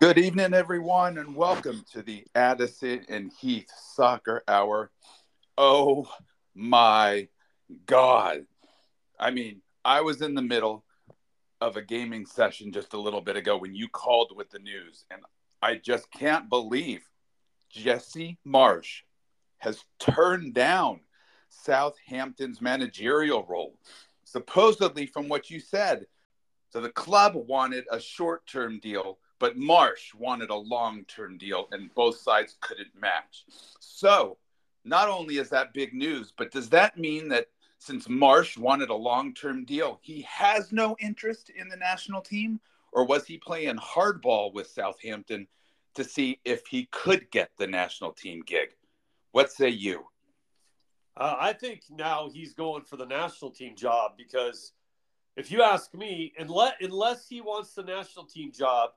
Good evening, everyone, and welcome to the Addison and Heath Soccer Hour. Oh my God. I mean, I was in the middle of a gaming session just a little bit ago when you called with the news, and I just can't believe Jesse Marsch has turned down Southampton's managerial role. Supposedly, from what you said, so the club wanted a short term deal but Marsch wanted a long term deal, and both sides couldn't match. So, not only is that big news, but does that mean that since Marsch wanted a long term deal, he has no interest in the national team? Or was he playing hardball with Southampton to see if he could get the national team gig? What say you? Uh, I think now he's going for the national team job because if you ask me, unless, unless he wants the national team job,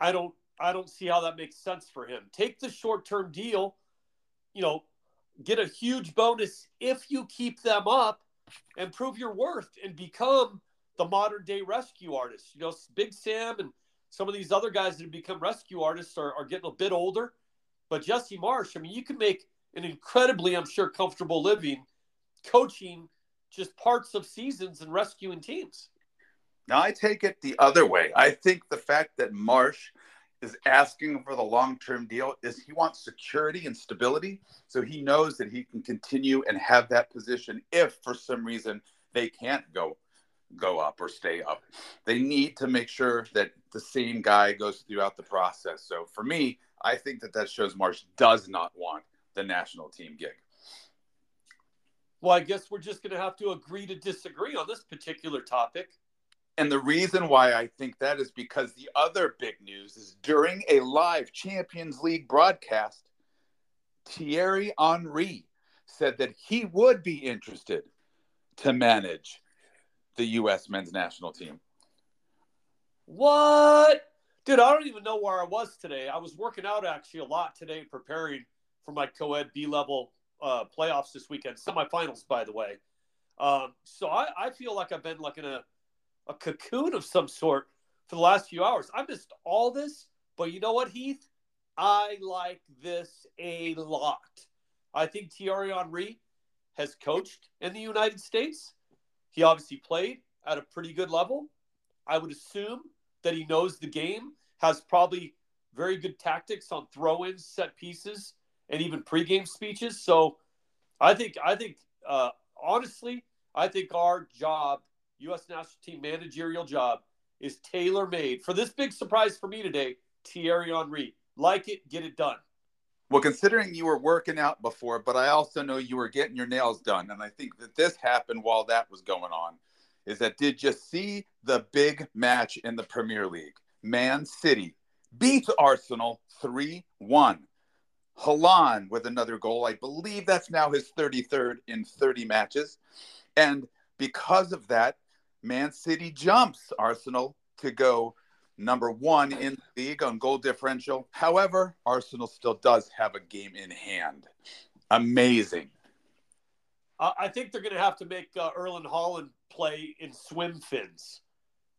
I don't I don't see how that makes sense for him. Take the short term deal, you know, get a huge bonus if you keep them up and prove your worth and become the modern day rescue artist. You know, Big Sam and some of these other guys that have become rescue artists are, are getting a bit older. But Jesse Marsch, I mean, you can make an incredibly, I'm sure, comfortable living coaching just parts of seasons and rescuing teams. Now, I take it the other way. I think the fact that Marsch is asking for the long term deal is he wants security and stability. So he knows that he can continue and have that position if for some reason they can't go go up or stay up. They need to make sure that the same guy goes throughout the process. So for me, I think that that shows Marsch does not want the national team gig. Well, I guess we're just going to have to agree to disagree on this particular topic. And the reason why I think that is because the other big news is during a live Champions League broadcast, Thierry Henry said that he would be interested to manage the U.S. men's national team. What? Dude, I don't even know where I was today. I was working out actually a lot today, preparing for my co ed B level uh, playoffs this weekend, semifinals, by the way. Um, so I, I feel like I've been like in a a cocoon of some sort for the last few hours. I missed all this, but you know what, Heath? I like this a lot. I think Thierry Henry has coached in the United States. He obviously played at a pretty good level. I would assume that he knows the game, has probably very good tactics on throw-ins, set pieces, and even pregame speeches. So, I think I think uh, honestly, I think our job U.S. national team managerial job is tailor made for this big surprise for me today. Thierry Henry, like it, get it done. Well, considering you were working out before, but I also know you were getting your nails done, and I think that this happened while that was going on. Is that did you see the big match in the Premier League? Man City beats Arsenal 3 1. Haaland with another goal. I believe that's now his 33rd in 30 matches. And because of that, Man City jumps Arsenal to go number one in the league on goal differential. However, Arsenal still does have a game in hand. Amazing. I think they're going to have to make uh, Erling Haaland play in swim fins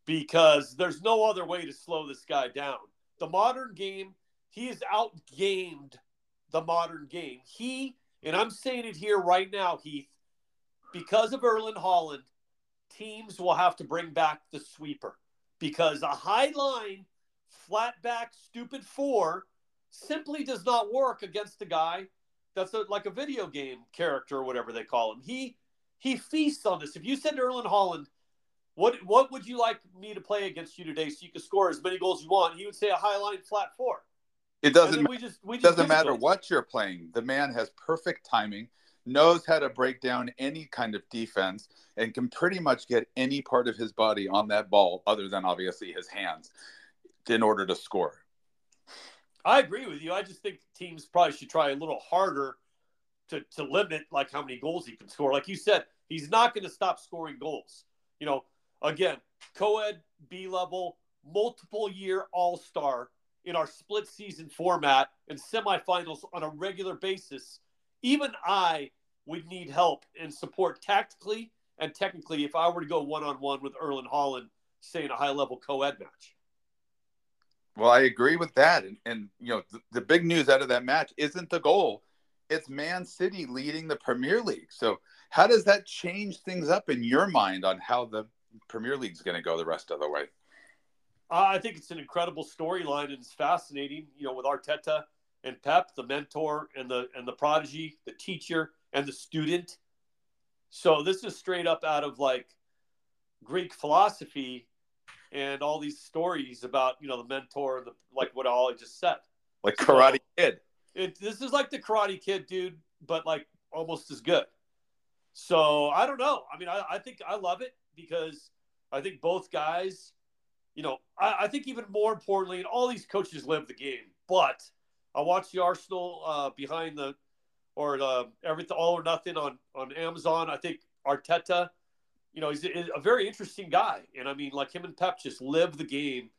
because there's no other way to slow this guy down. The modern game, he has outgamed the modern game. He, and I'm saying it here right now, Heath, because of Erling Haaland, teams will have to bring back the sweeper because a high line, flat back, stupid four simply does not work against a guy that's a, like a video game character or whatever they call him. He he feasts on this. If you said to Erling Haaland, what what would you like me to play against you today so you can score as many goals as you want? He would say a high line flat four. It doesn't. We just, we just doesn't matter what you're playing. The man has perfect timing knows how to break down any kind of defense and can pretty much get any part of his body on that ball other than obviously his hands in order to score. I agree with you. I just think teams probably should try a little harder to, to limit like how many goals he can score. Like you said, he's not going to stop scoring goals. You know, again, co-ed B level, multiple year all-star in our split season format and semifinals on a regular basis even I would need help and support tactically and technically if I were to go one on one with Erling Haaland, say in a high level co ed match. Well, I agree with that. And, and you know, the, the big news out of that match isn't the goal, it's Man City leading the Premier League. So, how does that change things up in your mind on how the Premier League is going to go the rest of the way? Uh, I think it's an incredible storyline and it's fascinating. You know, with Arteta and Pep, the mentor and the and the prodigy, the teacher and the student. So this is straight up out of like Greek philosophy and all these stories about you know the mentor the like what all I just said. Like Karate so, Kid. It, this is like the Karate Kid, dude, but like almost as good. So I don't know. I mean, I, I think I love it because I think both guys you know, I, I, think even more importantly, and all these coaches live the game. But I watched the Arsenal uh, behind the or uh, everything all or nothing on on Amazon. I think Arteta, you know, he's a, a very interesting guy, and I mean, like him and Pep just live the game.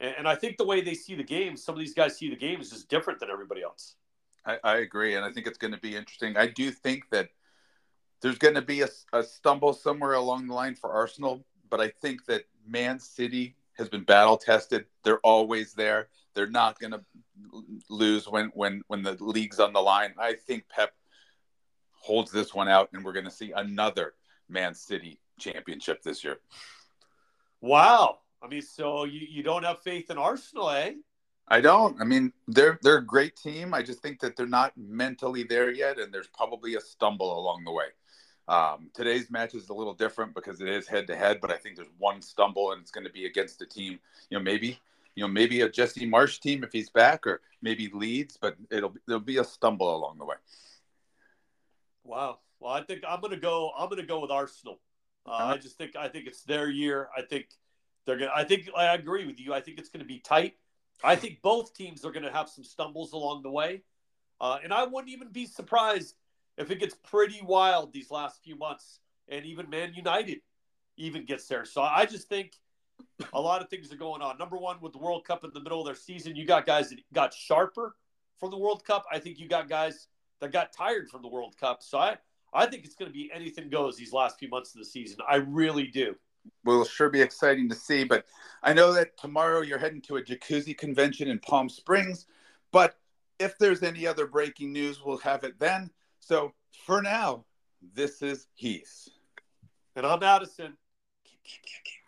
And, and I think the way they see the game, some of these guys see the game is just different than everybody else. I, I agree, and I think it's going to be interesting. I do think that there's going to be a, a stumble somewhere along the line for Arsenal, but I think that Man City has been battle tested. They're always there. They're not going to lose when when when the league's on the line. I think Pep holds this one out, and we're going to see another Man City championship this year. Wow. I mean, so you, you don't have faith in Arsenal, eh? I don't. I mean, they're they're a great team. I just think that they're not mentally there yet, and there's probably a stumble along the way. Um, today's match is a little different because it is head to head, but I think there's one stumble and it's going to be against a team, you know, maybe, you know, maybe a Jesse Marsch team if he's back, or maybe Leeds, but it'll there'll be a stumble along the way. Wow. Well, I think I'm going to go. I'm going to go with Arsenal. Uh, uh-huh. I just think I think it's their year. I think they're going. to I think I agree with you. I think it's going to be tight. I think both teams are going to have some stumbles along the way, uh, and I wouldn't even be surprised if it gets pretty wild these last few months, and even Man United even gets there. So I just think a lot of things are going on. Number one, with the World Cup in the middle of their season, you got guys that got sharper from the World Cup. I think you got guys that got tired from the World Cup. So I, I think it's going to be anything goes these last few months of the season. I really do. Well, it'll sure be exciting to see. But I know that tomorrow you're heading to a jacuzzi convention in Palm Springs. But if there's any other breaking news, we'll have it then. So for now, this is Heath. And I'm Addison. Keep, keep, keep,